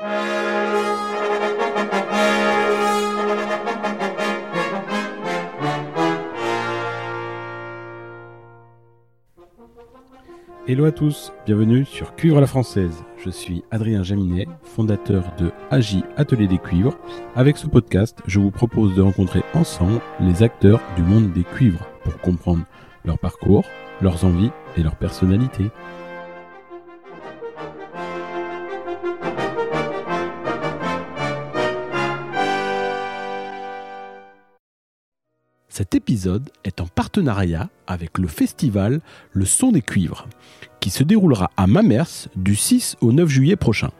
Hello à tous, bienvenue sur Cuivre la Française. Je suis Adrien Jaminet, fondateur de AJ Atelier des Cuivres. Avec ce podcast, je vous propose de rencontrer ensemble les acteurs du monde des cuivres pour comprendre leur parcours, leurs envies et leur personnalité. Cet épisode est en partenariat avec le festival Le Son des Cuivres, qui se déroulera à Mamers du 6 au 9 juillet prochain.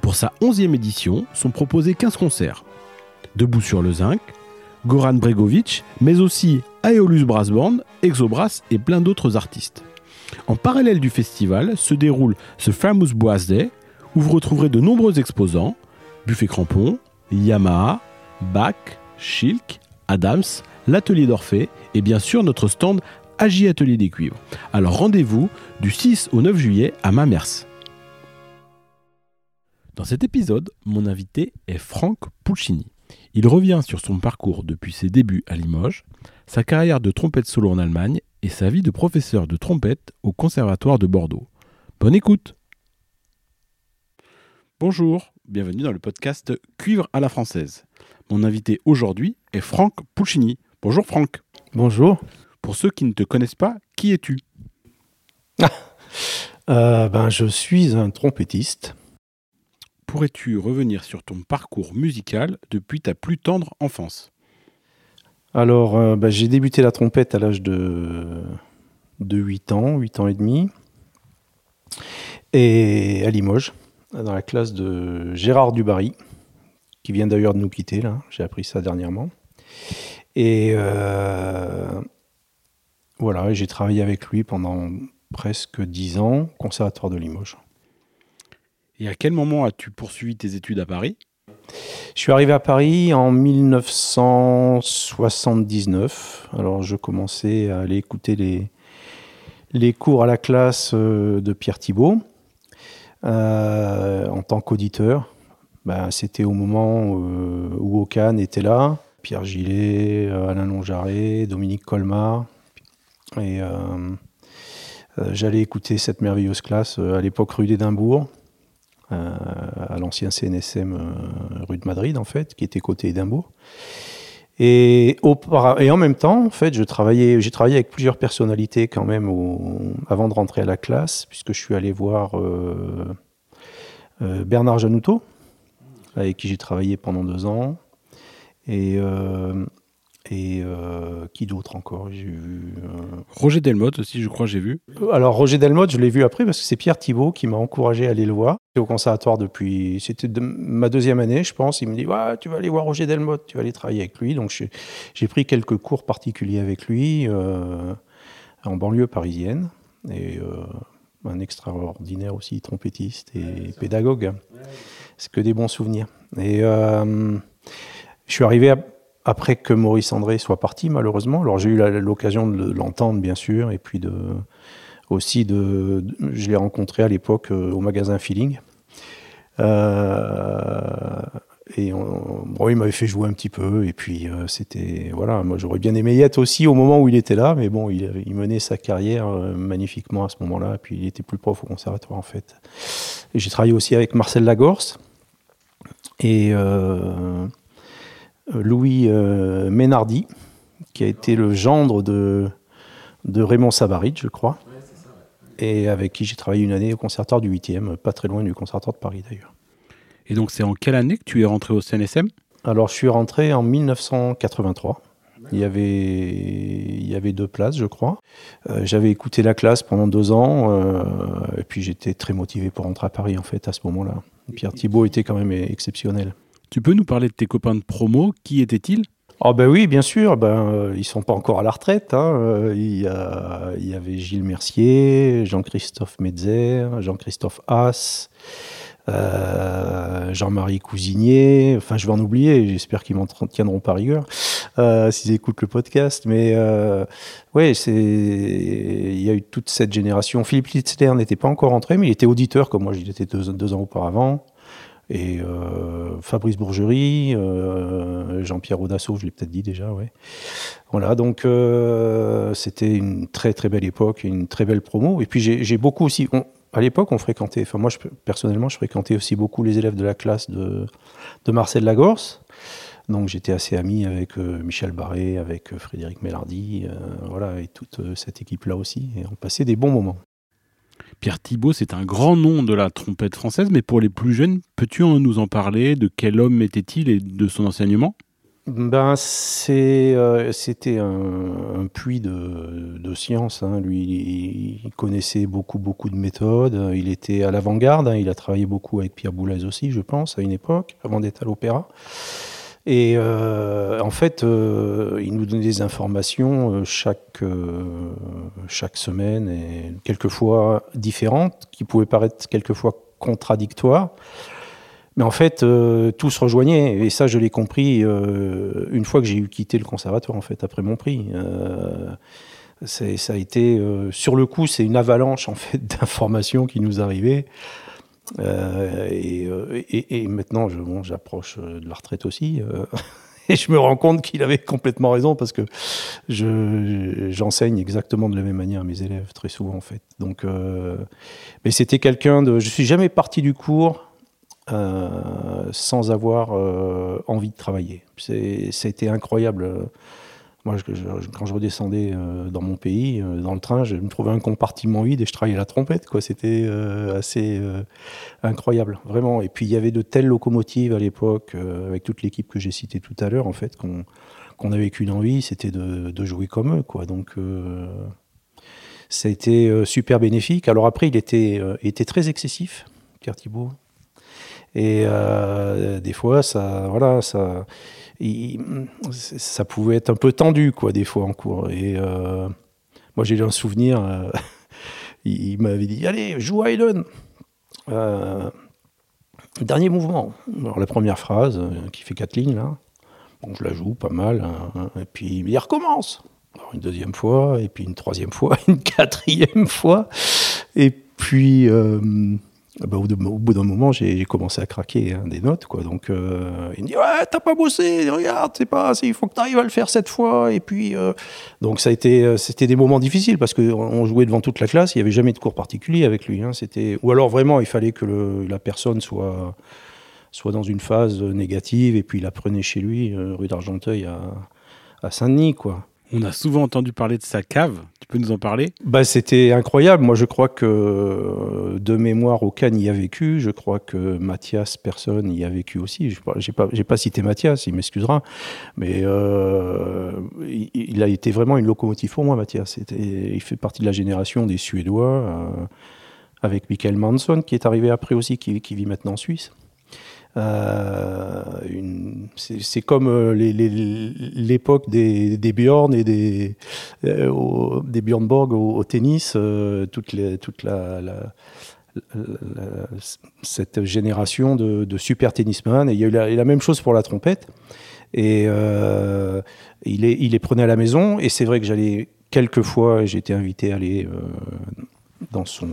Pour sa 11e édition, sont proposés 15 concerts. Debout sur le zinc, Goran Bregovic, mais aussi Aeolus Brass Band, Exobrass et plein d'autres artistes. En parallèle du festival se déroule ce Famous Brass Day, où vous retrouverez de nombreux exposants, Buffet Crampon, Yamaha, Bach, Schilk, Adams, l'atelier d'Orphée et bien sûr notre stand Agi Atelier des Cuivres. Alors rendez-vous du 6 au 9 juillet à Mamers. Dans cet épisode, mon invité est Franck Pulcini. Il revient sur son parcours depuis ses débuts à Limoges, sa carrière de trompette solo en Allemagne et sa vie de professeur de trompette au Conservatoire de Bordeaux. Bonne écoute Bonjour, bienvenue dans le podcast Cuivre à la française. Mon invité aujourd'hui est Franck Pulcini. Bonjour Franck. Bonjour. Pour ceux qui ne te connaissent pas, qui es-tu? Euh, ben, Je suis un trompettiste. Pourrais-tu revenir sur ton parcours musical depuis ta plus tendre enfance? Alors, euh, ben, j'ai débuté la trompette à l'âge de, de 8 ans, 8 ans et demi, et à Limoges, dans la classe de Gérard Dubarry, qui vient d'ailleurs de nous quitter, là. J'ai appris ça dernièrement. Et euh, voilà, j'ai travaillé avec lui pendant presque dix ans, conservatoire de Limoges. Et à quel moment as-tu poursuivi tes études à Paris? Je suis arrivé à Paris en 1979. Alors je commençais à aller écouter les, les cours à la classe euh, de Pierre Thibault euh, en tant qu'auditeur. Ben, C'était au moment où Okan était là. Pierre Gillet, euh, Alain Longjarret, Dominique Colmar. Euh, euh, j'allais écouter cette merveilleuse classe à l'époque rue d'Édimbourg, à l'ancien CNSM rue de Madrid en fait, qui était côté Édimbourg. Et, en même temps, en fait, j'ai travaillé avec plusieurs personnalités quand même avant de rentrer à la classe, puisque je suis allé voir Bernard Janouto, avec qui j'ai travaillé pendant deux ans. Et, euh, et euh, qui d'autre encore? J'ai vu. Euh, Roger Delmotte aussi, je crois, j'ai vu. Alors, Roger Delmotte, je l'ai vu après parce que c'est Pierre Thibault qui m'a encouragé à aller le voir. J'étais au conservatoire depuis. C'était ma deuxième année, je pense. Il me dit ouais, Tu vas aller voir Roger Delmotte, tu vas aller travailler avec lui. Donc, j'ai pris quelques cours particuliers avec lui en banlieue parisienne. Et un extraordinaire aussi trompettiste et pédagogue. C'est que des bons souvenirs. Et. Je suis arrivé après que Maurice André soit parti, malheureusement. Alors j'ai eu l'occasion de l'entendre, bien sûr, et puis aussi de, je l'ai rencontré à l'époque euh, au magasin Feeling. Euh, et bon, il m'avait fait jouer un petit peu, et puis euh, c'était voilà. Moi, j'aurais bien aimé y être aussi au moment où il était là, mais bon, il, menait sa carrière magnifiquement à ce moment-là. Et puis il était plus prof au conservatoire en fait. J'ai travaillé aussi avec Marcel Lagorce et Louis euh, Ménardi, qui a été le gendre de, de Raymond Savaride, je crois, et avec qui j'ai travaillé une année au conservatoire du 8e, pas très loin du conservatoire de Paris d'ailleurs. Et donc c'est en quelle année que tu es rentré au CNSM Alors je suis rentré en 1983. Il y avait, il y avait deux places, je crois. Euh, j'avais écouté la classe pendant deux ans, et puis j'étais très motivé pour rentrer à Paris en fait à ce moment-là. Pierre Thibault était quand même exceptionnel. Tu peux nous parler de tes copains de promo Qui étaient-ils? Oh ben oui, bien sûr. Ben, euh, ils sont pas encore à la retraite. Hein. Euh, il, y avait Gilles Mercier, Jean-Christophe Metzer, Jean-Christophe Haas, euh, Jean-Marie Cousinier. Enfin, je vais en oublier. J'espère qu'ils m'en tiendront pas rigueur s'ils écoutent le podcast. Mais ouais, c'est il y a eu toute cette génération. Philippe Litzler n'était pas encore entré, mais il était auditeur comme moi. J'étais deux, deux ans auparavant. Et Fabrice Bourgerie, Jean-Pierre Audasso, je l'ai peut-être dit déjà, ouais. Voilà, donc c'était une très très belle époque, une très belle promo. Et puis j'ai beaucoup aussi, à l'époque, on fréquentait, enfin moi personnellement, je fréquentais aussi beaucoup les élèves de la classe de, Marcel Lagorce. Donc j'étais assez ami avec euh, Michel Barré, avec euh, Frédéric Mélardi, euh, voilà, et toute cette équipe-là aussi. Et on passait des bons moments. Pierre Thibault, c'est un grand nom de la trompette française, mais pour les plus jeunes, peux-tu nous en parler? De quel homme était-il et de son enseignement? Ben, C'était un, puits de, de science. Hein. Lui, il, connaissait beaucoup, beaucoup de méthodes. Il était à l'avant-garde. Hein. Il a travaillé beaucoup avec Pierre Boulez aussi, je pense, à une époque, avant d'être à l'opéra. Et euh, en fait, euh, il nous donnait des informations euh, chaque, chaque semaine et quelquefois différentes, qui pouvaient paraître quelquefois contradictoires. Mais en fait, tout se rejoignait. Et ça, je l'ai compris une fois que j'ai eu quitté le conservatoire, en fait, après mon prix. ça a été, sur le coup, c'est une avalanche en fait d'informations qui nous arrivaient. Euh, euh, et, maintenant, j'approche euh, de la retraite aussi. et je me rends compte qu'il avait complètement raison parce que j'enseigne exactement de la même manière à mes élèves très souvent en fait. Donc, mais c'était quelqu'un de. Je suis jamais parti du cours sans avoir envie de travailler. C'était incroyable. Moi, quand je redescendais euh, dans mon pays, euh, dans le train, je me trouvais un compartiment vide et je travaillais la trompette. C'était euh, assez incroyable, vraiment. Et puis, il y avait de telles locomotives à l'époque, avec toute l'équipe que j'ai citée tout à l'heure, en fait, qu'on avait qu'une envie, c'était de, jouer comme eux. Donc, ça a été super bénéfique. Alors après, il était, était très excessif, Pierre Thibault. Et des fois, ça... Voilà, ça ça pouvait être un peu tendu, quoi, des fois en cours. Et euh, moi, j'ai un souvenir, euh, il, m'avait dit Allez, joue à euh, dernier mouvement. Alors, la première phrase, qui fait quatre lignes, là. Bon, je la joue pas mal. Hein, et puis, il Recommence une deuxième fois, et puis une troisième fois, une quatrième fois. Et puis. Ah bah, au, bout d'un moment, j'ai commencé à craquer hein, des notes, quoi. Donc, euh, il me dit ouais, t'as pas bossé, regarde, c'est pas, il faut que tu arrives à le faire cette fois. Et puis, euh, donc ça a été, euh, c'était des moments difficiles parce qu'on jouait devant toute la classe, il y avait jamais de cours particulier avec lui. Hein, c'était, ou alors vraiment, il fallait que la personne soit, soit dans une phase négative et puis il apprenait chez lui, rue d'Argenteuil à, à Saint-Denis. On a souvent entendu parler de sa cave. Tu peux nous en parler? Bah, C'était incroyable. Moi, je crois que euh, de mémoire, aucun y a vécu. Je crois que Mathias, personne y a vécu aussi. Je n'ai pas, pas cité Mathias, il m'excusera. Mais euh, il, a été vraiment une locomotive pour moi, Mathias. Il fait partie de la génération des Suédois, euh, avec Michael Manson, qui est arrivé après aussi, qui vit maintenant en Suisse. Euh, c'est comme euh, l'époque des, des, Bjorn et des, euh, des Bjorn Borg au, tennis, toute, cette génération de, super tennisman. Et il y a eu la, même chose pour la trompette. Et il, les, il les prenait à la maison. Et c'est vrai que j'allais quelques fois, j'ai été invité à aller dans, son,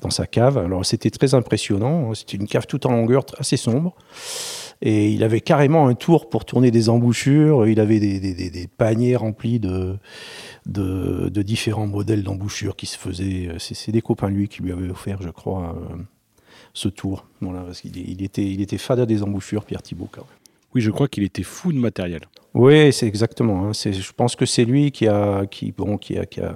dans sa cave. Alors c'était très impressionnant, hein. c'était une cave toute en longueur, assez sombre. Et il avait carrément un tour pour tourner des embouchures, il avait des, des, des, paniers remplis de, de, de différents modèles d'embouchures qui se faisaient. C'est des copains lui qui lui avaient offert, je crois, euh, ce tour. Voilà, parce qu'il il était, il était fada des embouchures, Pierre Thibault, quand même. Oui, je crois qu'il était fou de matériel. Oui, c'est exactement. Hein. Je pense que c'est lui qui a, qui, bon, qui a, qui a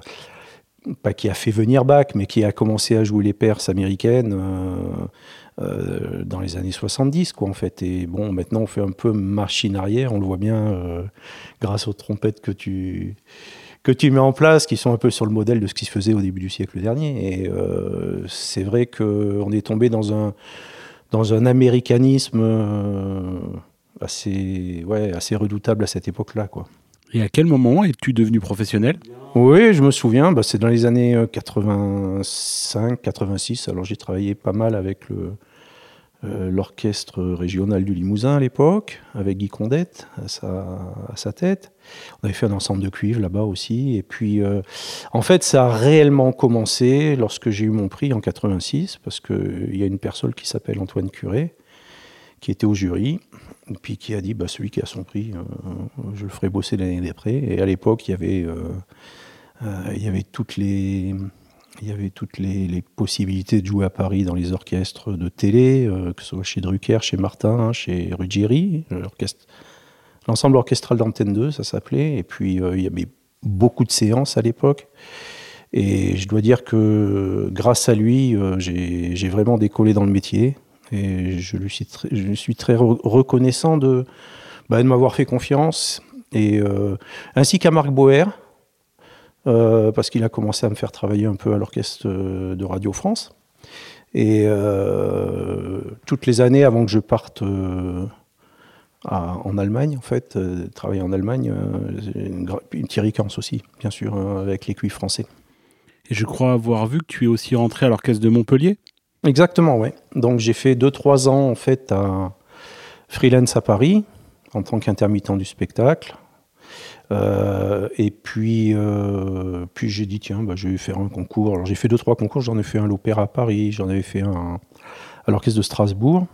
pas qui a fait venir Bach, mais qui a commencé à jouer les perses américaines euh, euh, dans les années 70, quoi, en fait. Et bon, maintenant, on fait un peu machine arrière, on le voit bien euh, grâce aux trompettes que tu, que tu mets en place, qui sont un peu sur le modèle de ce qui se faisait au début du siècle dernier. Et c'est vrai qu'on est tombé dans un, dans un américanisme assez, ouais, assez redoutable à cette époque-là, quoi. Et à quel moment es-tu devenu professionnel? Oui, je me souviens, bah, c'est dans les années 85, euh, 86. Alors j'ai travaillé pas mal avec euh, l'orchestre régional du Limousin à l'époque, avec Guy Condette à sa, tête. On avait fait un ensemble de cuivres là-bas aussi. Et puis, euh, en fait, ça a réellement commencé lorsque j'ai eu mon prix en 86, parce qu'il y a une personne qui s'appelle Antoine Curé, qui était au jury, puis qui a dit bah, celui qui a son prix, je le ferai bosser l'année d'après. Et à l'époque, il y avait, il y avait toutes les il y avait toutes les, possibilités de jouer à Paris dans les orchestres de télé, que ce soit chez Drucker, chez Martin, chez Ruggieri, l'ensemble orchestral d'Antenne 2, ça s'appelait. Et puis il y avait beaucoup de séances à l'époque. Et je dois dire que grâce à lui, euh, j'ai vraiment décollé dans le métier. Et je lui suis très, reconnaissant de, bah, de m'avoir fait confiance. Euh, ainsi qu'à Marc Boer, euh, parce qu'il a commencé à me faire travailler un peu à l'orchestre de Radio France. Et toutes les années avant que je parte en Allemagne, en fait, travailler en Allemagne, une, une Thierry aussi, bien sûr, avec les cuivres français. Et je crois avoir vu que tu es aussi rentré à l'orchestre de Montpellier. Exactement, oui. Donc j'ai fait 2-3 ans en fait à freelance à Paris en tant qu'intermittent du spectacle. Euh, et puis, euh, puis j'ai dit tiens, bah, je vais faire un concours. Alors j'ai fait 2-3 concours, j'en ai fait un à l'Opéra à Paris, j'en avais fait un à l'orchestre de Strasbourg.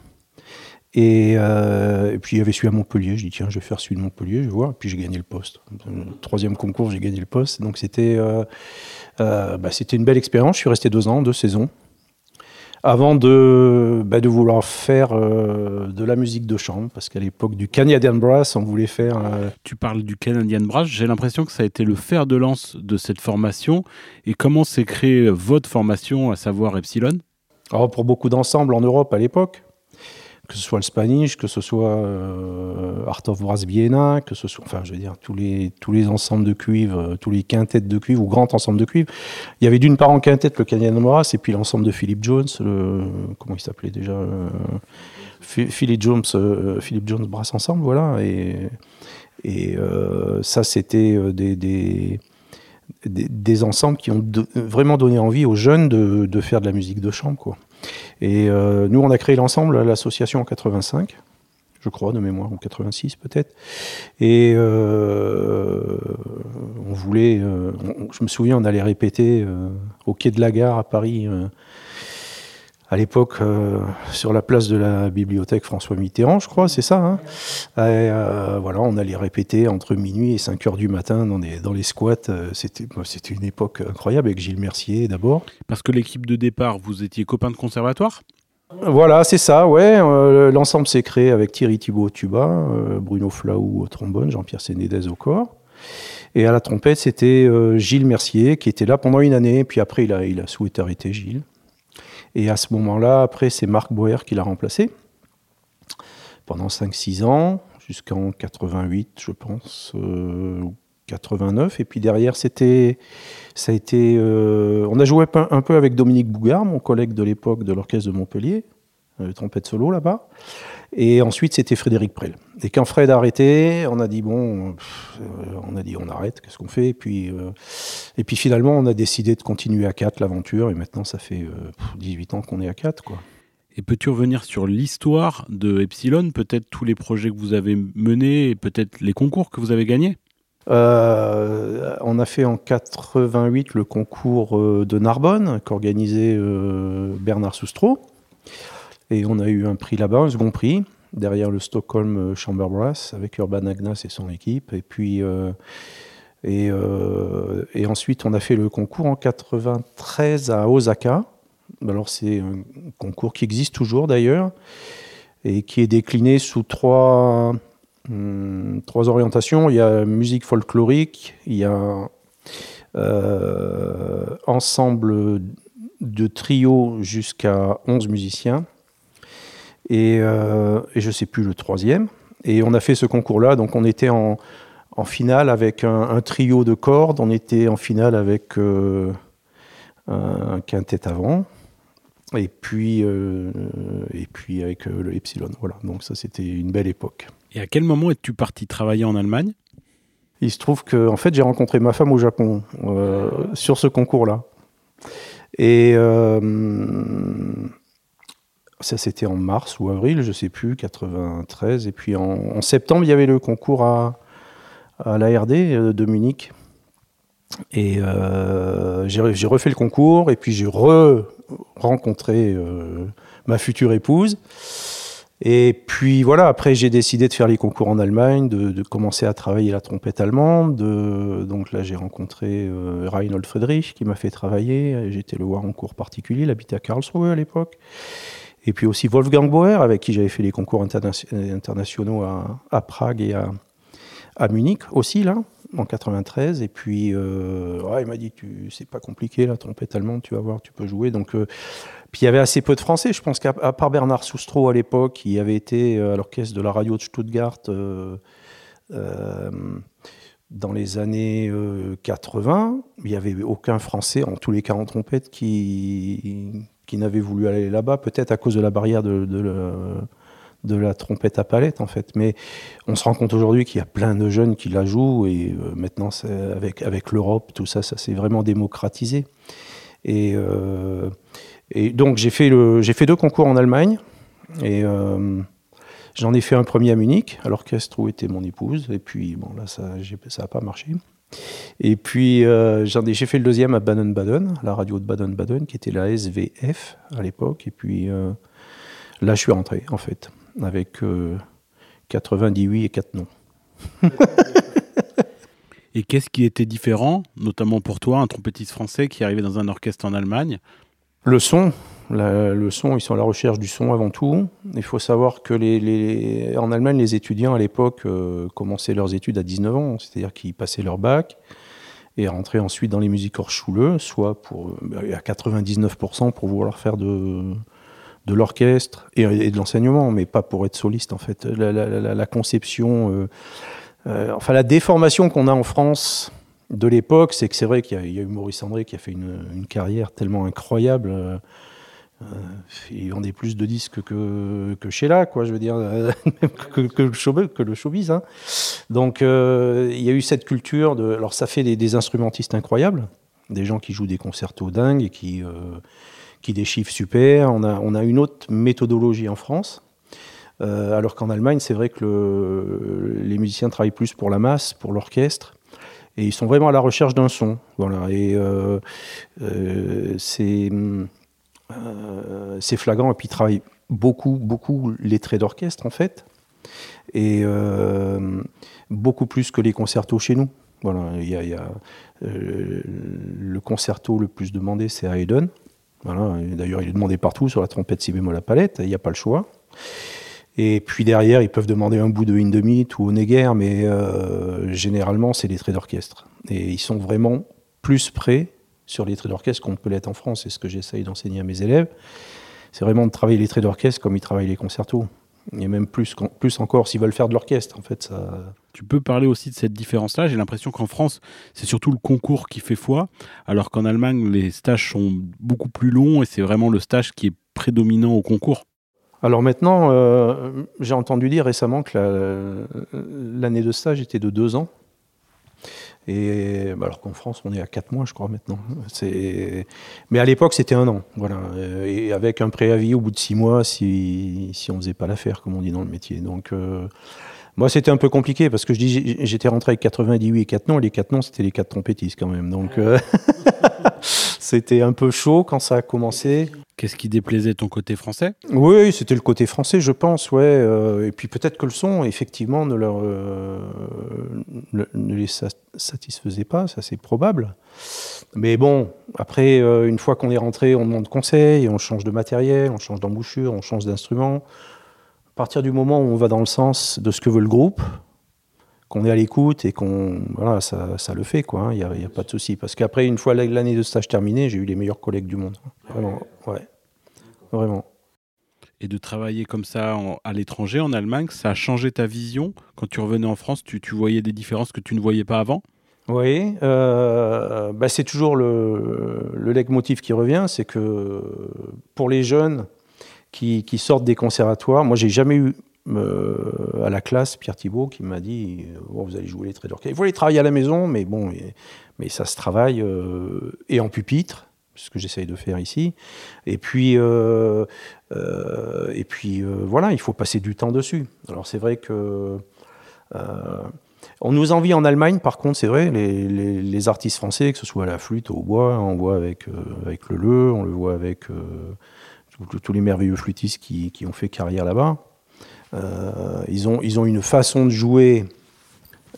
Euh, et, puis il y avait celui à Montpellier. Je dis tiens, je vais faire celui de Montpellier, je vois. Et puis j'ai gagné le poste. troisième concours, j'ai gagné le poste. Donc c'était bah, une belle expérience. Je suis resté deux ans, deux saisons, avant de, bah, de vouloir faire de la musique de chambre, parce qu'à l'époque du Canadian Brass, on voulait faire. Tu parles du Canadian Brass. J'ai l'impression que ça a été le fer de lance de cette formation. Et comment s'est créée votre formation, à savoir Epsilon? Alors pour beaucoup d'ensembles en Europe à l'époque que ce soit le Spanish, que ce soit euh, Art of Brass Vienna, que ce soit, enfin, je veux dire, tous les, tous les ensembles de cuivre, euh, tous les quintettes de cuivre ou grands ensembles de cuivre. Il y avait d'une part en quintette le Canadian Brass et puis l'ensemble de Philip Jones, le, comment il s'appelait déjà euh, Philip Jones, Philip Jones Brass Ensemble, voilà. Et, et ça, c'était des, des des, ensembles qui ont vraiment donné envie aux jeunes de, de, faire de la musique de chambre. Quoi. Et euh, nous, on a créé l'ensemble, l'association en 85, je crois, de mémoire, ou 86 peut-être. Et euh, on voulait, euh, je me souviens, on allait répéter au quai de la gare à Paris à l'époque euh, sur la place de la bibliothèque François Mitterrand, je crois, c'est ça. Hein euh, voilà, on allait répéter entre minuit et 5 heures du matin dans, dans les squats. Euh, c'était, c'était une époque incroyable avec Gilles Mercier d'abord. Parce que l'équipe de départ, vous étiez copains de conservatoire? Voilà, c'est ça, ouais. L'ensemble s'est créé avec Thierry Thibault au tuba, Bruno Flaou au trombone, Jean-Pierre Sénédez au corps. Et à la trompette, c'était Gilles Mercier qui était là pendant une année. Puis après, il a, il a souhaité arrêter Gilles. Et à ce moment-là, après, c'est Marc Boer qui l'a remplacé pendant 5-6 ans, jusqu'en 88, je pense, euh, 89. Et puis derrière, c'était, ça a été, euh, on a joué un, peu avec Dominique Bougard, mon collègue de l'époque de l'orchestre de Montpellier, trompette solo là-bas. Et ensuite, c'était Frédéric Prel. Et quand Fred a arrêté, on a dit bon, euh, on a dit on arrête, qu'est-ce qu'on fait? Puis, euh, et puis finalement, on a décidé de continuer à 4 l'aventure. Et maintenant, ça fait 18 euh, ans qu'on est à 4. Quoi. Et peux-tu revenir sur l'histoire de Epsilon, peut-être tous les projets que vous avez menés et peut-être les concours que vous avez gagnés? On a fait en 88 le concours de Narbonne qu'organisait Bernard Soustreau. Et on a eu un prix là-bas, un second prix, derrière le Stockholm euh, Chamber Brass, avec Urban Agnas et son équipe. Et puis. Euh, et, euh, et, ensuite, on a fait le concours en 93 à Osaka. Alors, c'est un concours qui existe toujours d'ailleurs et qui est décliné sous trois, hum, trois orientations. Il y a musique folklorique, il y a ensemble de trio jusqu'à 11 musiciens et, euh, et je ne sais plus le troisième. Et on a fait ce concours-là, donc on était en, en finale avec un, trio de cordes, on était en finale avec euh, un quintet avant, et puis, euh, et puis avec le Epsilon. Voilà, donc ça c'était une belle époque. Et à quel moment es-tu parti travailler en Allemagne? Il se trouve que en fait j'ai rencontré ma femme au Japon sur ce concours-là. Et ça, c'était en mars ou avril, je ne sais plus, 93. Et puis en, septembre, il y avait le concours à, à l'ARD euh, de Munich. Et euh, j'ai refait le concours et puis j'ai re rencontré euh, ma future épouse. Et puis voilà, après j'ai décidé de faire les concours en Allemagne, de, commencer à travailler la trompette allemande. donc là j'ai rencontré euh, Reinhold Friedrich qui m'a fait travailler. J'étais le voir en cours particulier, il habitait à Karlsruhe à l'époque. Et puis aussi Wolfgang Bauer avec qui j'avais fait les concours internationaux à, Prague et à, à Munich aussi là en 93 et puis euh, il m'a dit c'est pas compliqué la trompette allemande tu vas voir tu peux jouer. Donc euh, puis il y avait assez peu de français. Je pense qu'à part Bernard Soustro à l'époque qui avait été euh, à l'orchestre de la radio de Stuttgart dans les années 80 il n'y avait aucun français en tous les cas en trompette qui qui n'avait voulu aller là-bas. Peut-être à cause de la barrière de la trompette à palette en fait. Mais on se rend compte aujourd'hui qu'il y a plein de jeunes qui la jouent et euh, maintenant avec, avec l'Europe, tout ça, ça s'est vraiment démocratisé. Et, euh, et donc j'ai fait, fait deux concours en Allemagne et euh, j'en ai fait un premier à Munich, l'orchestre où était mon épouse. Et puis bon là ça n'a pas marché. Et puis j'ai fait le deuxième à Baden-Baden, la radio de Baden-Baden, qui était la SVF à l'époque. Et puis là, je suis rentré, en fait avec 90 euh, et 4 non. et qu'est-ce qui était différent, notamment pour toi, un trompettiste français qui arrivait dans un orchestre en Allemagne? Le son. le son, ils sont à la recherche du son avant tout. Il faut savoir que les, en Allemagne, les étudiants à l'époque euh, commençaient leurs études à 19 ans, c'est-à-dire qu'ils passaient leur bac et rentraient ensuite dans les musiques hors soit pour, euh, à 99% pour vouloir faire de, de l'orchestre et, de l'enseignement, mais pas pour être soliste en fait. La, conception, euh, euh, enfin la déformation qu'on a en France de l'époque, c'est que c'est vrai qu'il y, a eu Maurice André qui a fait une, carrière tellement incroyable. Euh, il vendait plus de disques que, que Sheila, quoi, je veux dire, que, le showbiz. Que le hein. Donc il y a eu cette culture de. Alors ça fait des, des, instrumentistes incroyables, des gens qui jouent des concertos dingues et qui qui déchiffre super. On a, une autre méthodologie en France. Euh, alors qu'en Allemagne, c'est vrai que les musiciens travaillent plus pour la masse, pour l'orchestre, et ils sont vraiment à la recherche d'un son. Voilà. Euh, euh, c'est flagrant. Et puis ils travaillent beaucoup, beaucoup les traits d'orchestre en fait, et beaucoup plus que les concertos chez nous. Voilà. Le concerto le plus demandé, c'est Haydn. D'ailleurs, il est demandé partout sur la trompette si bémol à palette, il n'y a pas le choix. Et puis derrière, ils peuvent demander un bout de Indemit ou Oneger, mais euh, généralement, c'est des traits d'orchestre. Et ils sont vraiment plus prêts sur les traits d'orchestre qu'on peut l'être en France. C'est ce que j'essaye d'enseigner à mes élèves. C'est vraiment de travailler les traits d'orchestre comme ils travaillent les concertos. Et même plus, plus encore s'ils veulent faire de l'orchestre. En fait, ça... Tu peux parler aussi de cette différence-là. J'ai l'impression qu'en France, c'est surtout le concours qui fait foi, alors qu'en Allemagne, les stages sont beaucoup plus longs et c'est vraiment le stage qui est prédominant au concours. Alors maintenant, euh, j'ai entendu dire récemment que l'année de stage était de deux ans. Et bah, alors qu'en France, on est à 4 mois, je crois, maintenant. Mais à l'époque, c'était un an. Voilà. Et avec un préavis au bout de 6 mois si, si on ne faisait pas l'affaire, comme on dit dans le métier. Donc, euh, moi, c'était un peu compliqué parce que je dis, j'étais rentré avec 98 et 4 noms. Les 4 noms, c'était les 4 trompettistes quand même. Donc, euh, c'était un peu chaud quand ça a commencé. Qu'est-ce qui déplaisait ton côté français? Oui, c'était le côté français, je pense, ouais. Euh, et puis peut-être que le son, effectivement, ne, leur, euh, ne, les satisfaisait pas, ça c'est probable. Mais bon, après, une fois qu'on est rentré, on demande conseil, on change de matériel, on change d'embouchure, on change d'instrument. À partir du moment où on va dans le sens de ce que veut le groupe, qu'on est à l'écoute et qu'on voilà ça, ça, le fait quoi hein. il n'y a, pas de souci. Parce qu'après une fois l'année de stage terminée j'ai eu les meilleurs collègues du monde. Vraiment ouais. Vraiment. Et de travailler comme ça à l'étranger en Allemagne ça a changé ta vision? Quand tu revenais en France tu, tu voyais des différences que tu ne voyais pas avant? Oui euh, bah c'est toujours le, le leitmotiv qui revient c'est que pour les jeunes qui, sortent des conservatoires moi j'ai jamais eu euh, à la classe, Pierre Thibault, qui m'a dit oh, Vous allez jouer les. Il faut aller travailler à la maison, mais bon, mais, ça se travaille euh, et en pupitre, ce que j'essaye de faire ici. Et puis, euh, et puis voilà, il faut passer du temps dessus. Alors c'est vrai que. on nous envie en Allemagne, par contre, c'est vrai, les, artistes français, que ce soit à la flûte, au bois, on voit avec, avec le Le, on le voit avec tous les merveilleux flûtistes qui, qui ont fait carrière là-bas. ils, ont, ils ont une façon de jouer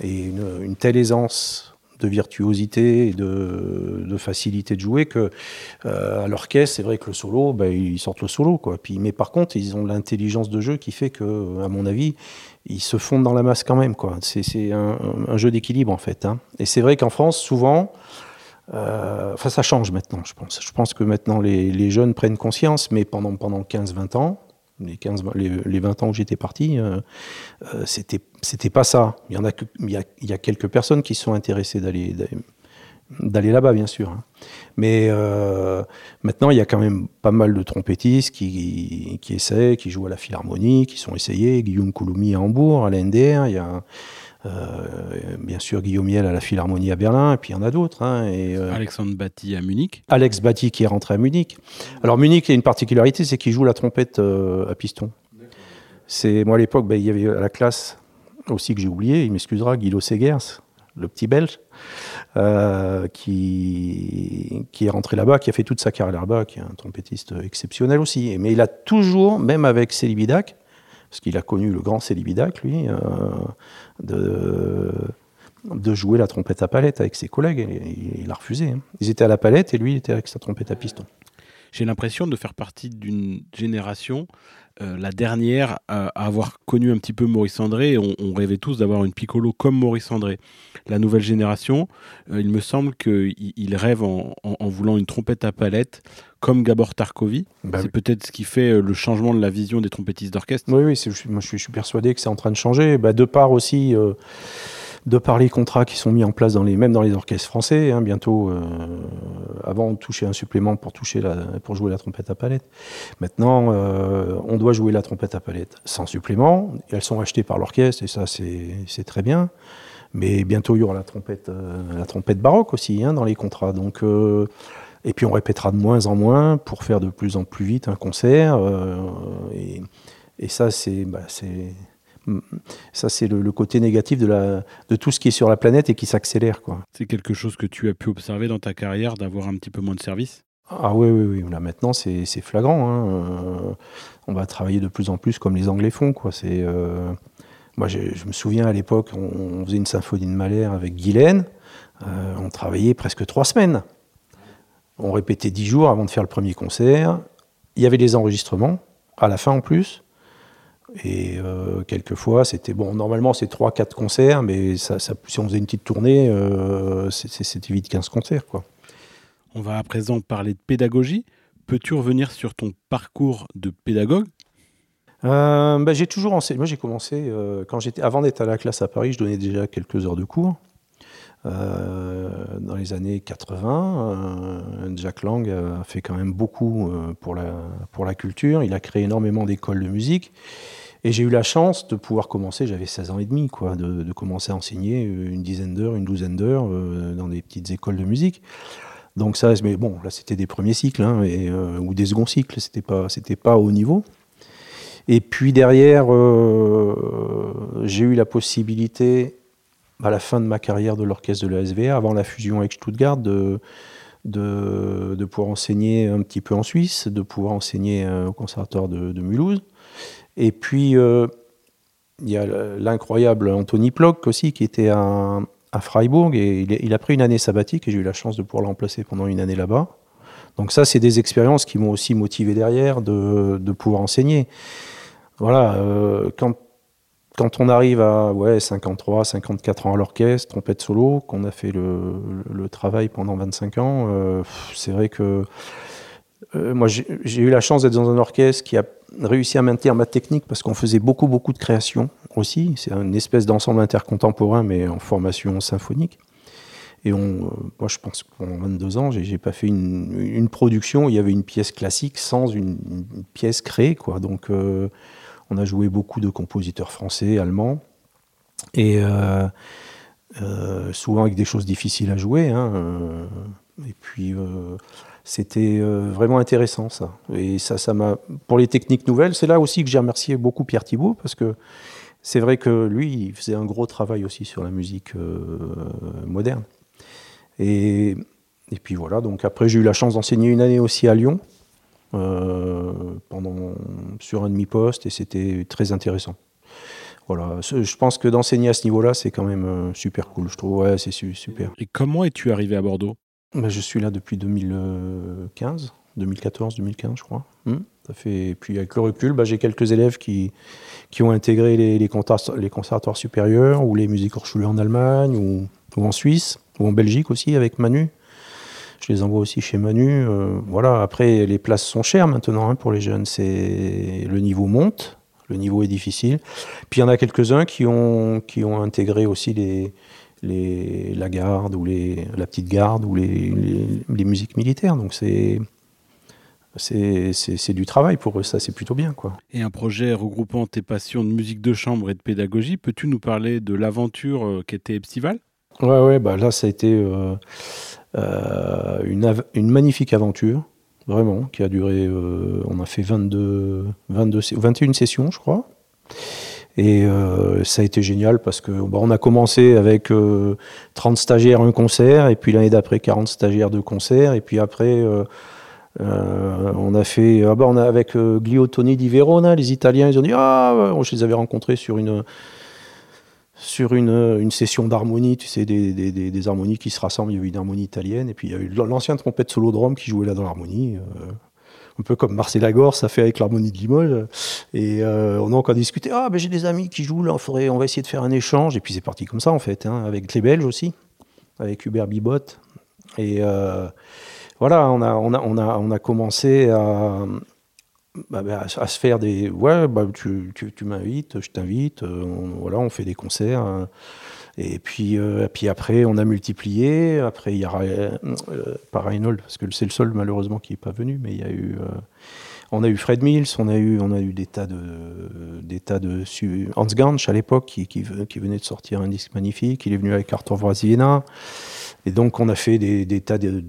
et une, telle aisance de virtuosité et de, facilité de jouer que euh, à l'orchestre, c'est vrai que le solo, ben, ils sortent le solo. Quoi. Puis, mais par contre, ils ont l'intelligence de jeu qui fait que, à mon avis, ils se fondent dans la masse quand même. C'est, un, jeu d'équilibre en fait. Hein. Et c'est vrai qu'en France, souvent, euh, enfin ça change maintenant, je pense. Je pense que maintenant les, jeunes prennent conscience, mais pendant, pendant 15-20 ans, les, 15, les, 20 ans où j'étais parti, euh, euh, c'était, pas ça. Il y, en a il, y a, il y a quelques personnes qui sont intéressées d'aller, là-bas, bien sûr. Hein. Mais euh, maintenant, il y a quand même pas mal de trompettistes qui, qui essaient, qui jouent à la Philharmonie, qui sont essayés. Guillaume Couloumi à Hambourg, à l'NDR, il y a euh, bien sûr, Guillaume Miel à la Philharmonie à Berlin, et puis il y en a d'autres. Hein, et, euh, Alexandre Batty à Munich. Alex Batty qui est rentré à Munich. Alors Munich, il y a une particularité, c'est qu'il joue la trompette euh, à piston. C'est moi à l'époque, ben, il y avait à la classe aussi que j'ai oublié, il m'excusera, Guido Segers, le petit Belge, qui, qui est rentré là-bas, qui a fait toute sa carrière là-bas, qui est un trompettiste exceptionnel aussi. Mais il a toujours, même avec Célibidac, parce qu'il a connu le grand Célibidac, lui, euh, de, jouer la trompette à palette avec ses collègues. Il, il a refusé. Hein. Ils étaient à la palette et lui, il était avec sa trompette à piston. J'ai l'impression de faire partie d'une génération, euh, la dernière, à, avoir connu un petit peu Maurice André. On, on rêvait tous d'avoir une piccolo comme Maurice André. La nouvelle génération, euh, il me semble qu'il rêve en, en, voulant une trompette à palette comme Gabor Tarkovi. Bah c'est peut-être ce qui fait euh, le changement de la vision des trompettistes d'orchestre. Oui, oui moi je suis, je suis, persuadé que c'est en train de changer. Bah, de part aussi, euh, de par les contrats qui sont mis en place dans les, même dans les orchestres français. Hein, bientôt, euh, avant on touchait un supplément pour, toucher la, pour jouer la trompette à palette. Maintenant, euh, on doit jouer la trompette à palette sans supplément. Elles sont achetées par l'orchestre et ça c'est très bien. Mais bientôt il y aura la trompette, euh, la trompette baroque aussi hein, dans les contrats. Donc et puis on répétera de moins en moins pour faire de plus en plus vite un concert. Et, et, ça, c'est bah, ça c'est le, le, côté négatif de, la, de tout ce qui est sur la planète et qui s'accélère. C'est quelque chose que tu as pu observer dans ta carrière, d'avoir un petit peu moins de services? Ah oui, oui, oui. Là maintenant c'est flagrant. Hein. Euh, on va travailler de plus en plus comme les Anglais font. Quoi. Euh, moi je, je, me souviens à l'époque, on, on, faisait une symphonie de Mahler avec Guylaine. Euh, on travaillait presque trois semaines. On répétait dix jours avant de faire le premier concert. Il y avait des enregistrements, à la fin en plus. Et euh, quelquefois, c'était bon. Normalement, c'est 3-4 concerts, mais ça, ça, si on faisait une petite tournée, euh, c'était vite 15 concerts. Quoi. On va à présent parler de pédagogie. Peux-tu revenir sur ton parcours de pédagogue? Euh, bah, J'ai toujours enseigné. Moi, j'ai commencé, euh, quand j'étais, avant d'être à la classe à Paris, je donnais déjà quelques heures de cours. Dans les années 80, euh, Jack Lang a fait quand même beaucoup pour la, pour la culture. Il a créé énormément d'écoles de musique. Et j'ai eu la chance de pouvoir commencer, j'avais 16 ans et demi, quoi, de, commencer à enseigner une dizaine d'heures, une douzaine d'heures euh, dans des petites écoles de musique. Donc ça, mais bon, là c'était des premiers cycles hein, euh, ou des seconds cycles, c'était pas, c'était pas au niveau. Et puis derrière, euh, j'ai eu la possibilité à la fin de ma carrière de l'orchestre de la SVA, avant la fusion avec Stuttgart, de, de, de, pouvoir enseigner un petit peu en Suisse, de pouvoir enseigner euh, au conservatoire de Mulhouse. Et puis, euh, il y a l'incroyable Anthony Plock aussi, qui était à, Freiburg, et il, a pris une année sabbatique, et j'ai eu la chance de pouvoir le remplacer pendant une année là-bas. Donc ça, c'est des expériences qui m'ont aussi motivé derrière de, pouvoir enseigner. Voilà, euh, quand quand on arrive à ouais, 53, 54 ans à l'orchestre, trompette solo, qu'on a fait le, le, travail pendant 25 ans, euh, c'est vrai que euh, moi j'ai eu la chance d'être dans un orchestre qui a réussi à maintenir ma technique parce qu'on faisait beaucoup beaucoup de créations aussi. C'est une espèce d'ensemble intercontemporain mais en formation symphonique. Et euh, moi je pense que pendant 22 ans, j'ai pas fait une, production où il y avait une pièce classique sans une, pièce créée. Donc euh, on a joué beaucoup de compositeurs français, allemands, et souvent avec des choses difficiles à jouer. Hein, et puis c'était vraiment intéressant ça. Et ça, ça m'a pour les techniques nouvelles, c'est là aussi que j'ai remercié beaucoup Pierre Thibault parce que c'est vrai que lui, il faisait un gros travail aussi sur la musique moderne. Et, et puis voilà. Donc après, j'ai eu la chance d'enseigner une année aussi à Lyon. Euh, pendant sur un demi-poste et c'était très intéressant. Voilà, je pense que d'enseigner à ce niveau-là, c'est quand même super cool, je trouve. Ouais, c'est super. Et comment es-tu arrivé à Bordeaux? Bah, Je suis là depuis 2015, 2014, 2015, je crois. Hmm. ça fait... Puis avec le recul, bah, j'ai quelques élèves qui, qui ont intégré les, les, conservatoires supérieurs ou les musiques Hochschule en Allemagne ou, en Suisse ou en Belgique aussi avec Manu. Je les envoie aussi chez Manu. Euh, voilà. Après, les places sont chères maintenant hein, pour les jeunes. Le niveau monte, le niveau est difficile. Puis il y en a quelques-uns qui ont qui ont intégré aussi les, les la garde ou les la petite garde ou les, les, musiques militaires. Donc c'est c'est du travail pour eux, ça c'est plutôt bien. quoi. Et un projet regroupant tes passions de musique de chambre et de pédagogie, peux-tu nous parler de l'aventure euh, qu'était Epsival? Ouais, ouais, bah là ça a été euh, euh, une, une, magnifique aventure, vraiment, qui a duré, euh, on a fait 22, 22, 21 sessions, je crois. Et euh, ça a été génial parce que bah, on a commencé avec 30 stagiaires un concert, et puis l'année d'après 40 stagiaires de concert, et puis après on a fait, ah bah, on a avec Gliotoni di Verona, les Italiens, ils ont dit ah, je les avais rencontrés sur une sur une, une session d'harmonie, tu sais, des, des, des, harmonies qui se rassemblent. Il y a eu une harmonie italienne, et puis il y a eu l'ancien trompette solo-drum qui jouait là dans l'harmonie. Un peu comme Marcel Lagor, ça fait avec l'harmonie de Limoges. Et euh, on a encore discuté. Ah, ben j'ai des amis qui jouent là, on, faudrait, on va essayer de faire un échange. Et puis c'est parti comme ça, en fait, hein, avec les Belges aussi, avec Hubert Bibot. Et euh, voilà, on a, on, a, on, a, on a commencé à bah, bah, à se faire des. Ouais, bah, tu, tu, m'invites, je t'invite, euh, on, voilà, on fait des concerts. Hein. Et puis, euh, puis après, on a multiplié. Après, il y a euh, pas Reinhold, parce que c'est le seul malheureusement qui n'est pas venu, mais il y a eu. on a eu Fred Mills, on a eu, on a eu des tas de, des tas de Hans Gansch à l'époque qui, venait de sortir un disque magnifique. Il est venu avec Arthur Vrasiena. Et donc, on a fait des, tas de,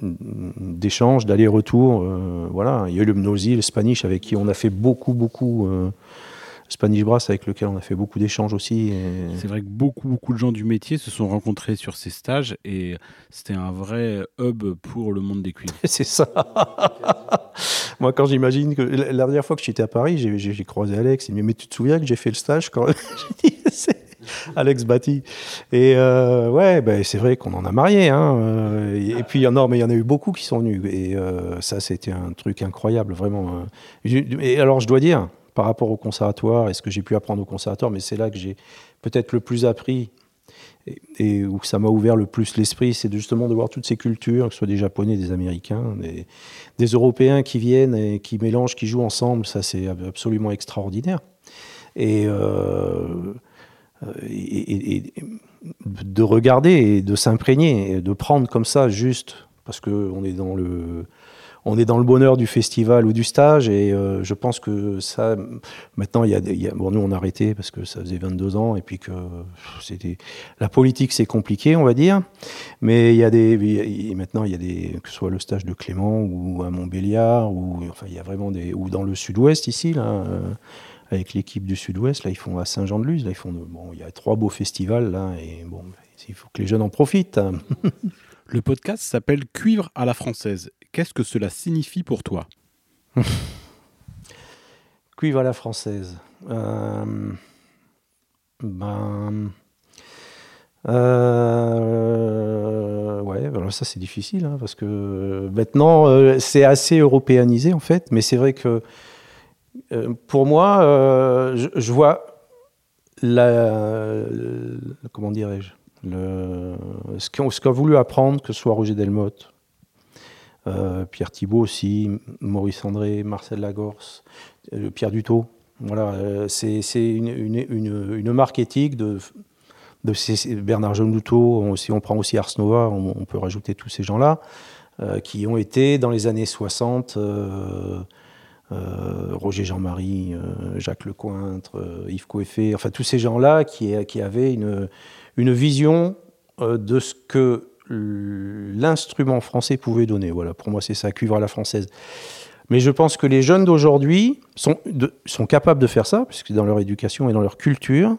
d'échanges, d'aller-retour. Euh, voilà, il y a eu le Mnosi, le Spanish, avec qui on a fait beaucoup, beaucoup. Euh, Spanish Brass, avec lequel on a fait beaucoup d'échanges aussi. C'est vrai que beaucoup, beaucoup de gens du métier se sont rencontrés sur ces stages et c'était un vrai hub pour le monde des cuivres. C'est ça. Moi, quand j'imagine que la dernière fois que j'étais à Paris, j'ai croisé Alex. Il me dit Mais tu te souviens que j'ai fait le stage quand J'ai dit Alex Batty. Et euh, ouais, ben, c'est vrai qu'on en a marié. Hein, euh, et, puis, non, mais il y en a eu beaucoup qui sont venus. Et euh, ça, c'était un truc incroyable, vraiment. Et alors, je dois dire, par rapport au conservatoire et ce que j'ai pu apprendre au conservatoire, mais c'est là que j'ai peut-être le plus appris et, où ça m'a ouvert le plus l'esprit, c'est justement de voir toutes ces cultures, que ce soit des Japonais, des Américains, des, Européens qui viennent et qui mélangent, qui jouent ensemble. Ça, c'est absolument extraordinaire. Et euh, et, de regarder et de s'imprégner, de prendre comme ça juste parce qu'on est dans le on est dans le bonheur du festival ou du stage et euh, je pense que ça maintenant il y, a, bon nous on a arrêté parce que ça faisait 22 ans et puis que c'était la politique c'est compliqué on va dire mais il y a des maintenant il y a des que ce soit le stage de Clément ou à Montbéliard ou enfin il y a vraiment des ou dans le sud-ouest ici là euh, avec l'équipe du Sud-Ouest. Là, ils font à Saint-Jean-de-Luz. Là, ils font. Bon, il y a trois beaux festivals là, et bon, il faut que les jeunes en profitent. Le podcast s'appelle Cuivre à la française. Qu'est-ce que cela signifie pour toi Cuivre à la française. Euh, ben. Euh, ouais, alors ça c'est difficile hein, parce que maintenant euh, c'est assez européanisé en fait, mais c'est vrai que pour moi, je, vois la, comment dirais-je, ce qu'a voulu apprendre, que ce soit Roger Delmotte, euh, Pierre Thibault aussi, Maurice André, Marcel Lagorce, Pierre Dutot. Voilà, c'est une, marque éthique de, Bernard Jean si on prend aussi Ars Nova, on, peut rajouter tous ces gens-là, qui ont été dans les années 60 euh, Roger Jean-Marie, euh, Jacques Lecointre, euh, Yves Coeffet, enfin tous ces gens-là qui, avaient une vision de ce que l'instrument français pouvait donner. Voilà, pour moi c'est ça, cuivre à la française. Mais je pense que les jeunes d'aujourd'hui sont, sont capables de faire ça, puisque dans leur éducation et dans leur culture,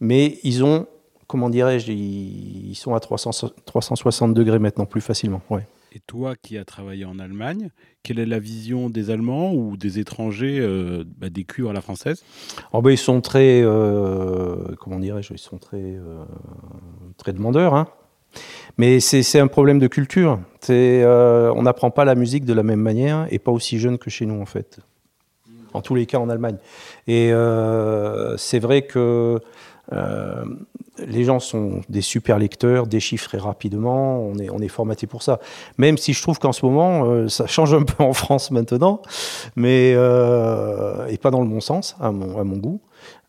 mais ils ont, comment dirais-je, ils sont à 300, 360 degrés maintenant plus facilement. Ouais. Et toi qui as travaillé en Allemagne, quelle est la vision des Allemands ou des étrangers euh, bah, des cuivres à la française? Oh ben, Ils sont très, euh, comment dirais-je, ils sont très, euh, très demandeurs. Hein. Mais c'est un problème de culture. on n'apprend pas la musique de la même manière et pas aussi jeune que chez nous en fait. En tous les cas en Allemagne. Et c'est vrai que euh, les gens sont des super lecteurs, déchiffrés rapidement, on est, on formaté pour ça. Même si je trouve qu'en ce moment, euh, ça change un peu en France maintenant, mais euh, et pas dans le bon sens, à mon goût.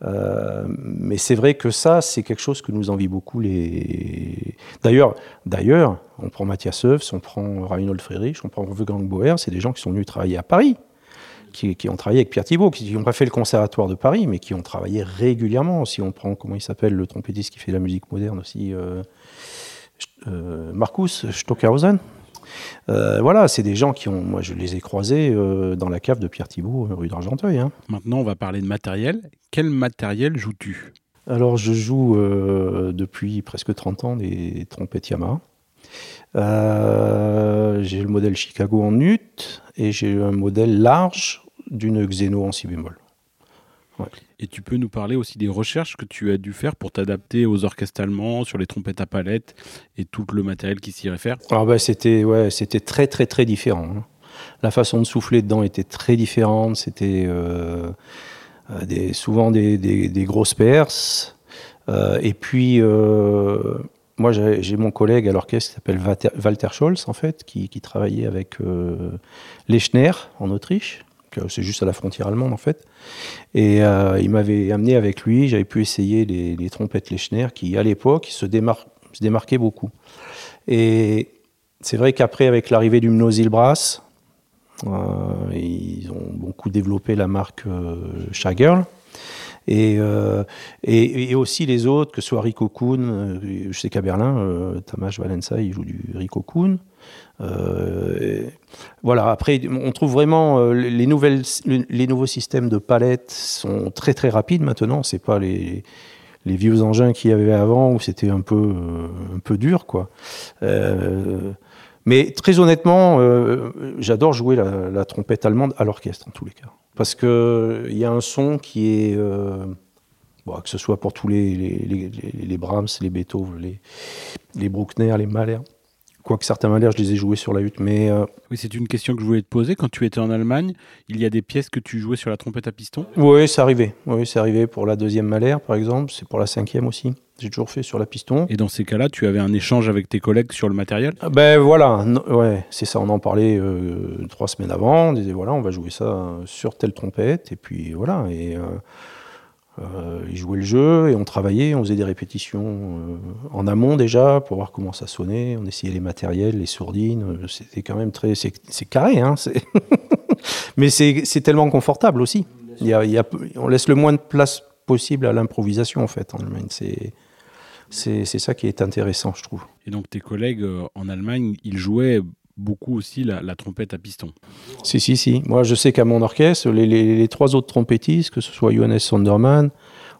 Mais c'est vrai que ça, c'est quelque chose que nous envie beaucoup les. D'ailleurs, d'ailleurs, on prend Mathias Eufs, on prend Reinhold Friedrich, on prend Wolfgang Bauer, c'est des gens qui sont venus travailler à Paris qui, ont travaillé avec Pierre Thibault, qui n'ont pas fait le conservatoire de Paris, mais qui ont travaillé régulièrement. Si on prend, comment il s'appelle, le trompettiste qui fait la musique moderne aussi, euh, euh, Marcus Stockhausen. Euh, voilà, c'est des gens qui ont, moi je les ai croisés dans la cave de Pierre Thibault, rue d'Argenteuil. Hein. Maintenant, on va parler de matériel. Quel matériel joues-tu? Alors, je joue depuis presque 30 ans des trompettes Yamaha. j'ai le modèle Chicago en ut et j'ai un modèle large d'une Xeno en si bémol. Et tu peux nous parler aussi des recherches que tu as dû faire pour t'adapter aux orchestres allemands, sur les trompettes à palette et tout le matériel qui s'y réfère? Alors ah bah, c'était ouais, très très très différent. Hein. La façon de souffler dedans était très différente. C'était euh, euh, souvent des, des, grosses perces. Euh, et puis moi j'ai mon collègue à l'orchestre qui s'appelle Walter Scholz en fait, qui, qui travaillait avec Lechner en Autriche c'est juste à la frontière allemande en fait. Et euh, il m'avait amené avec lui, j'avais pu essayer les, trompettes Lechner qui à l'époque se, se, démarquaient beaucoup. Et c'est vrai qu'après avec l'arrivée du Mnosil-Brass, euh, ils ont beaucoup développé la marque euh, Shagerl. Et, aussi les autres, que ce soit Rico Kuhn, je sais qu'à Berlin, Tamás Valença, il joue du Rico Kuhn. Euh, voilà, après, on trouve vraiment euh, les, nouvelles, les nouveaux systèmes de palettes sont très très rapides maintenant. C'est pas les, vieux engins qu'il y avait avant où c'était un peu, euh, un peu dur, quoi. mais très honnêtement, j'adore jouer la, trompette allemande à l'orchestre en tous les cas. Parce qu'il y a un son qui est. Bon, que ce soit pour tous les, Brahms, les Beethoven, les, les Bruckner, les Mahler. Quoique certains malheurs, je les ai joués sur la hutte, mais... Euh, oui, c'est une question que je voulais te poser. Quand tu étais en Allemagne, il y a des pièces que tu jouais sur la trompette à piston? Oui, c'est arrivé. Oui, c'est arrivé pour la deuxième malheur, par exemple. C'est pour la cinquième aussi. J'ai toujours fait sur la piston. Et dans ces cas-là, tu avais un échange avec tes collègues sur le matériel? Ah, Ben voilà, ouais, c'est ça. On en parlait euh, trois semaines avant. On disait voilà, on va jouer ça sur telle trompette. Et puis voilà. Et... Euh, euh, ils jouaient le jeu et on travaillait, on faisait des répétitions euh, en amont déjà pour voir comment ça sonnait. On essayait les matériels, les sourdines. Euh, c'était quand même très. C'est carré, hein, mais c'est tellement confortable aussi. On laisse le moins de place possible à l'improvisation en fait en Allemagne. C'est ça qui est intéressant, je trouve. Et donc tes collègues en Allemagne, ils jouaient beaucoup aussi la, trompette à piston. Si, si, si. Moi, je sais qu'à mon orchestre, les, trois autres trompettistes, que ce soit Johannes Sondermann,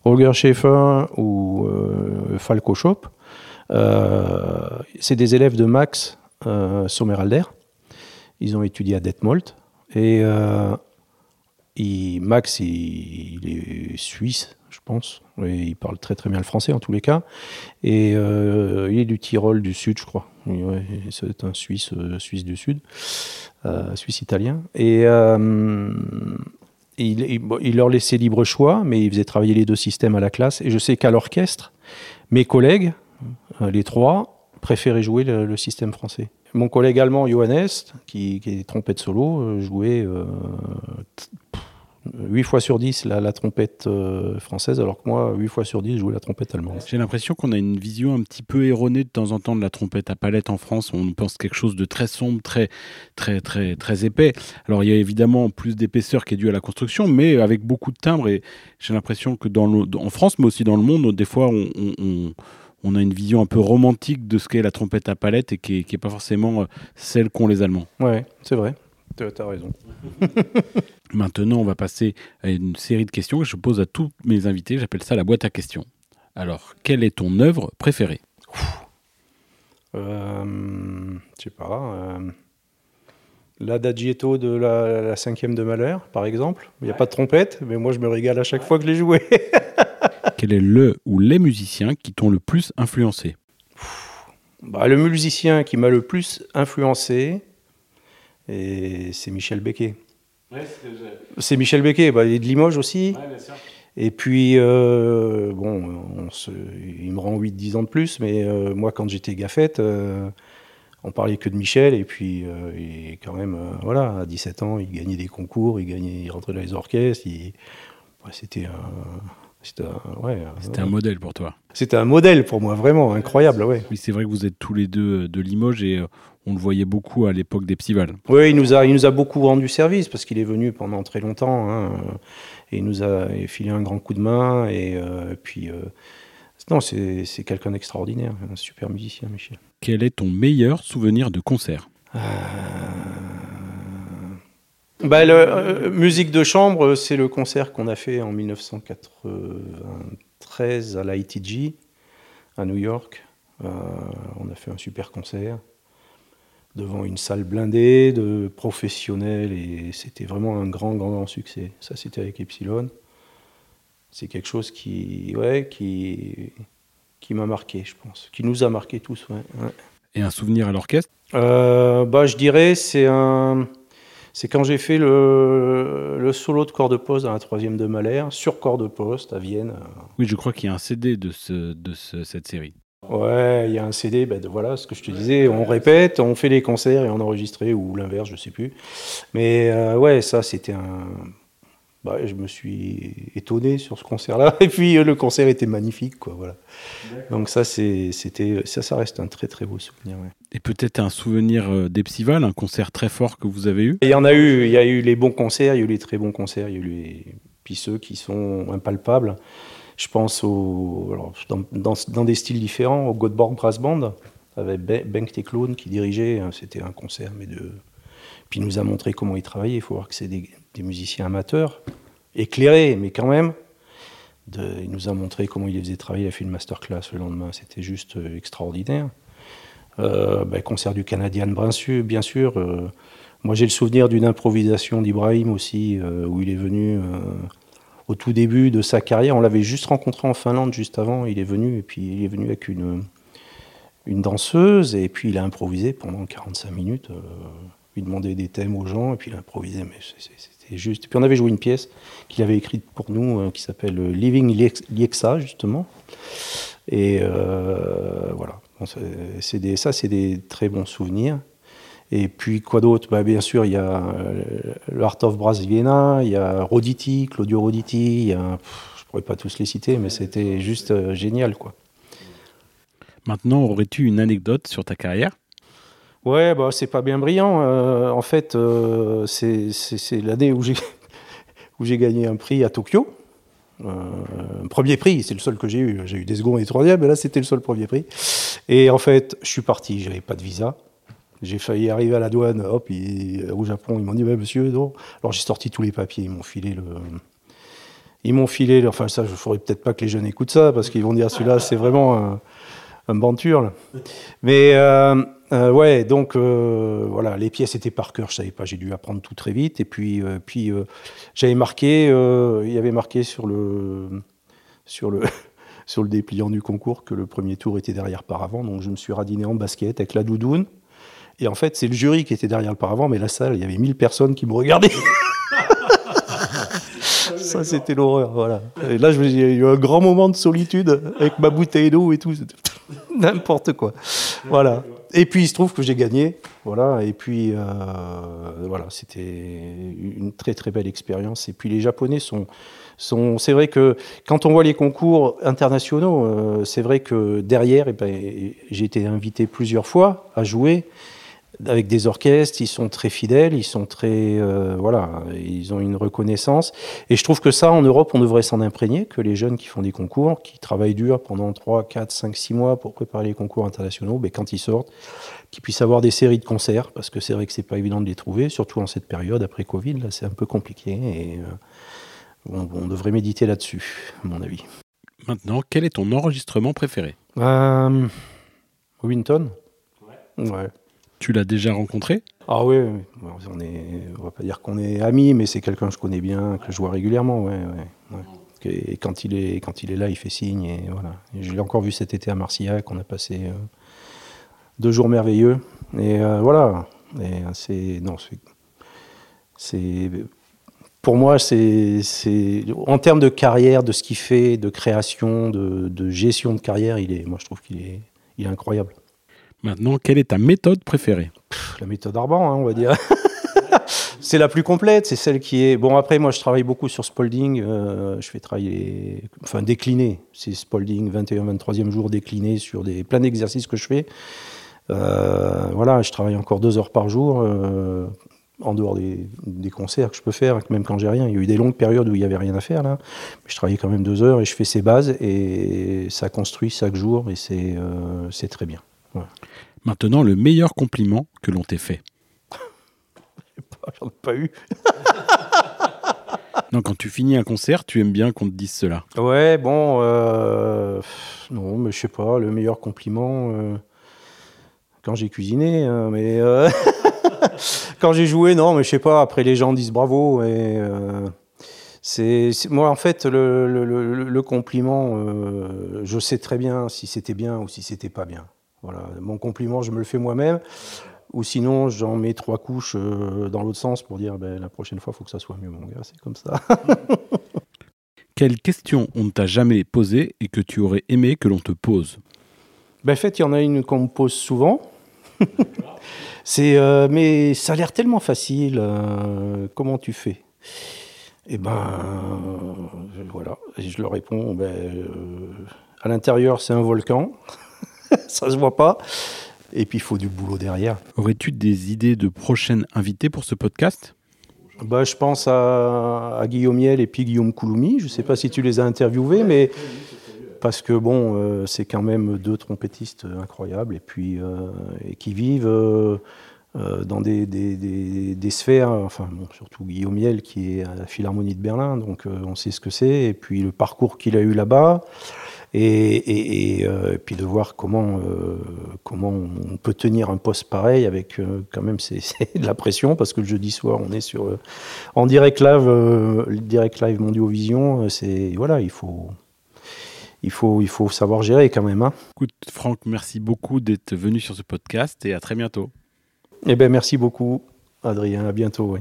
Holger Schaefer ou euh, Falco Schop, euh, c'est des élèves de Max euh, Sommerhalder. Ils ont étudié à Detmold. Et euh, Max, il, est suisse, je pense. il parle très très bien le français en tous les cas. Et il est du Tyrol du Sud, je crois c'est un Suisse, euh, Suisse du Sud, euh, Suisse italien. Et euh, il, leur laissait libre choix, mais il faisait travailler les deux systèmes à la classe. Et je sais qu'à l'orchestre, mes collègues, les trois, préféraient jouer le, système français. Mon collègue allemand, Johannes, qui, qui est trompette solo, jouait 8 fois sur 10 la, trompette euh, française, alors que moi, 8 fois sur 10, je jouais la trompette allemande. J'ai l'impression qu'on a une vision un petit peu erronée de temps en temps de la trompette à palette en France. On pense quelque chose de très sombre, très, très, très, très épais. Alors, il y a évidemment plus d'épaisseur qui est due à la construction, mais avec beaucoup de timbres. Et j'ai l'impression que dans en France, mais aussi dans le monde, des fois, on, a une vision un peu romantique de ce qu'est la trompette à palette et qui n'est pas forcément euh, celle qu'ont les Allemands. Ouais, c'est vrai. Tu as raison. Maintenant, on va passer à une série de questions que je pose à tous mes invités. J'appelle ça la boîte à questions. Alors, quelle est ton œuvre préférée? Euh, Je sais pas. Euh, L'adagietto de la, la, cinquième de Malheur, par exemple. Il n'y a pas de trompette, mais moi je me régale à chaque fois que je l'ai joué. Quel est le ou les musiciens qui t'ont le plus influencé? Bah, Le musicien qui m'a le plus influencé, c'est Michel Becquet. c'est Michel Becquet, bah, il est de Limoges aussi. Et puis, euh, bon, il me rend 8-10 ans de plus, mais euh, moi, quand j'étais gaffette, euh, on parlait que de Michel, et puis, il, quand même, voilà, à 17 ans, il gagnait des concours, il, gagnait, il rentrait dans les orchestres, c'était un c'était un, ouais, un modèle pour toi. C'était un modèle pour moi, vraiment incroyable. Ouais. Oui, c'est vrai que vous êtes tous les deux euh, de Limoges et euh, on le voyait beaucoup à l'époque des Psival. Oui, il nous, a, il nous a beaucoup rendu service parce qu'il est venu pendant très longtemps hein, et il nous a filé un grand coup de main. Et, euh, puis, non, c'est quelqu'un d'extraordinaire, un super musicien, Michel. Quel est ton meilleur souvenir de concert? Bah, le, euh, Musique de chambre, c'est le concert qu'on a fait en 1993 à l'ITG, à New York. Euh, on a fait un super concert devant une salle blindée de professionnels et c'était vraiment un grand, grand, grand succès. Ça, c'était avec Epsilon. C'est quelque chose qui, ouais, qui, qui m'a marqué, je pense, qui nous a marqué tous. Ouais, Et un souvenir à l'orchestre? Euh, bah, Je dirais, c'est un c'est quand j'ai fait le, solo de corps de poste dans la troisième de Mahler, sur corps de poste à Vienne. Oui, je crois qu'il y a un CD de, ce, de cette série. Ouais, il y a un CD, ben de, voilà ce que je te disais, on répète, on fait les concerts et on enregistre, ou l'inverse, je sais plus. Mais euh, ouais, ça c'était un, bah, je me suis étonné sur ce concert-là. Et puis euh, le concert était magnifique, quoi. Voilà. Donc ça, c'était, ça, ça reste un très très beau souvenir. Et peut-être un souvenir euh, d'Epsival, un concert très fort que vous avez eu? Il y en a eu. Il y a eu les bons concerts, il y a eu les très bons concerts, il y a eu les puis ceux qui sont impalpables. Je pense au, dans, des styles différents, au Göteborg Brass Band avec Bengt qui dirigeait. Hein, c'était un concert, mais de puis il nous a montré comment il travaillait. Il faut voir que c'est des, musiciens amateurs, éclairés, mais quand même. il nous a montré comment il les faisait travailler. Il a fait une masterclass le lendemain. C'était juste euh, extraordinaire. Euh, ben, concert du Canadien bien sûr. Euh, moi, j'ai le souvenir d'une improvisation d'Ibrahim aussi, où il est venu au tout début de sa carrière. On l'avait juste rencontré en Finlande juste avant. Il est venu, et puis il est venu avec une, une danseuse, et puis il a improvisé pendant 45 minutes lui demander des thèmes aux gens, et puis il improvisait, mais c'était juste. Et puis on avait joué une pièce qu'il avait écrite pour nous, euh, qui s'appelle euh, Living Liexa, justement. Et euh, voilà, c'est des, ça c'est des très bons souvenirs. Et puis quoi d'autre? Bah, Bien sûr, il y a l'Art of Brass Vienna, il y a Roditi, Claudio Roditi, il y a, je ne pourrais pas tous les citer, mais c'était juste génial. quoi. Maintenant, aurais-tu une anecdote sur ta carrière? Ouais, bah, c'est pas bien brillant. Euh, en fait, euh, c'est l'année où j'ai gagné un prix à Tokyo. Euh, un premier prix, c'est le seul que j'ai eu. J'ai eu des secondes et des troisièmes, mais là c'était le seul premier prix. Et en fait, je suis parti, j'avais pas de visa. J'ai failli arriver à la douane, hop, au Japon, ils m'ont dit, monsieur, non. Alors j'ai sorti tous les papiers, ils m'ont filé le. Ils m'ont filé, enfin ça, je ne ferais peut-être pas que les jeunes écoutent ça, parce qu'ils vont dire, celui-là, c'est vraiment un, un. Mais euh, ouais, donc euh, voilà, les pièces étaient par cœur, je savais pas, j'ai dû apprendre tout très vite. Et puis, euh, puis j'avais marqué, il y avait marqué sur le, sur le, sur le dépliant du concours que le premier tour était derrière par avant. Donc je me suis radiné en basket avec la doudoune. Et en fait, c'est le jury qui était derrière le paravent, mais la salle, il y avait 1000 personnes qui me regardaient. Ça, c'était l'horreur, voilà. Et là, j'ai eu un grand moment de solitude avec ma bouteille d'eau et tout. N'importe quoi. Voilà. Et puis il se trouve que j'ai gagné, voilà. Et puis euh, voilà, c'était une très très belle expérience. Et puis les Japonais sont, sont c'est vrai que quand on voit les concours internationaux, euh, c'est vrai que derrière, eh ben, j'ai été invité plusieurs fois à jouer avec des orchestres, ils sont très fidèles, ils sont très, euh, voilà, ils ont une reconnaissance. Et je trouve que ça, en Europe, on devrait s'en imprégner, que les jeunes qui font des concours, qui travaillent dur pendant 3, 4, 5, 6 mois pour préparer les concours internationaux, ben, quand ils sortent, qu'ils puissent avoir des séries de concerts, parce que c'est vrai que c'est pas évident de les trouver, surtout en cette période après Covid, là, c'est un peu compliqué. Et euh, on, devrait méditer là-dessus, à mon avis. Maintenant, quel est ton enregistrement préféré? Euh, Winton Ouais. Tu l'as déjà rencontré Ah oui, on est, on va pas dire qu'on est amis, mais c'est quelqu'un que je connais bien, que je vois régulièrement, ouais, ouais, ouais. Et quand il est, quand il est là, il fait signe et voilà. Je l'ai encore vu cet été à Marcillac, on a passé euh, deux jours merveilleux et euh, voilà. Et c'est non, c'est, pour moi, c'est en termes de carrière, de ce qu'il fait, de création, de, de gestion de carrière, il est, moi je trouve qu'il est, il est incroyable. Maintenant, quelle est ta méthode préférée? La méthode Arban, hein, on va dire. c'est la plus complète, c'est celle qui est. Bon, après, moi, je travaille beaucoup sur Spalding. euh, je fais travailler. Enfin, décliner. C'est Spalding, 21, 23e jour décliné sur des plein d'exercices que je fais. Euh, voilà, je travaille encore deux heures par jour. euh, en dehors des, concerts que je peux faire, même quand j'ai rien. Il y a eu des longues périodes où il n'y avait rien à faire, là. Mais je travaillais quand même deux heures et je fais ces bases et ça construit chaque jour et c'est c'est très bien. Maintenant, le meilleur compliment que l'on t'ait fait. J'en ai pas eu. Non, quand tu finis un concert, tu aimes bien qu'on te dise cela. Ouais, bon, euh, non, mais je sais pas, le meilleur compliment euh, quand j'ai cuisiné, hein, mais euh, quand j'ai joué, non, mais je sais pas. Après, les gens disent bravo et c'est moi en fait le, le- le- le compliment, je sais très bien si c'était bien ou si c'était pas bien. Voilà, mon compliment, je me le fais moi-même. Ou sinon, j'en mets trois couches euh, dans l'autre sens pour dire ben, la prochaine fois, il faut que ça soit mieux, mon gars. C'est comme ça. Quelle question on ne t'a jamais posée et que tu aurais aimé que l'on te pose? Ben, en fait, il y en a une qu'on me pose souvent. c'est, euh, mais ça a l'air tellement facile. euh, comment tu fais? Eh ben, euh, voilà. Et je leur réponds. Ben, à l'intérieur, c'est un volcan. Ça se voit pas. Et puis, il faut du boulot derrière. Aurais-tu des idées de prochaines invités pour ce podcast? Bah, je pense à, à Guillaume Miel et puis Guillaume Couloumi. Je ne sais pas si tu les as interviewés, mais parce que bon, euh, c'est quand même deux trompettistes incroyables et puis euh, et qui vivent euh, dans des, des- des- des sphères. Enfin, bon, surtout Guillaume Miel qui est à la Philharmonie de Berlin, donc on sait ce que c'est. Et puis le parcours qu'il a eu là-bas. Et, et- et, euh, et puis de voir comment, euh, comment on peut tenir un poste pareil avec euh, quand même c'est de la pression parce que le jeudi soir on est sur en direct live, direct live Mondiovision, euh, c'est voilà il faut il faut il faut savoir gérer quand même. Hein. Écoute, Franck, merci beaucoup d'être venu sur ce podcast et à très bientôt. Eh ben merci beaucoup Adrien, à bientôt. oui.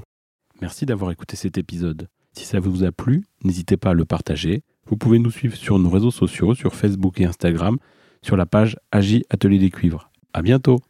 Merci d'avoir écouté cet épisode. Si ça vous a plu, n'hésitez pas à le partager. Vous pouvez nous suivre sur nos réseaux sociaux, sur Facebook et Instagram, sur la page Agi Atelier des Cuivres. À bientôt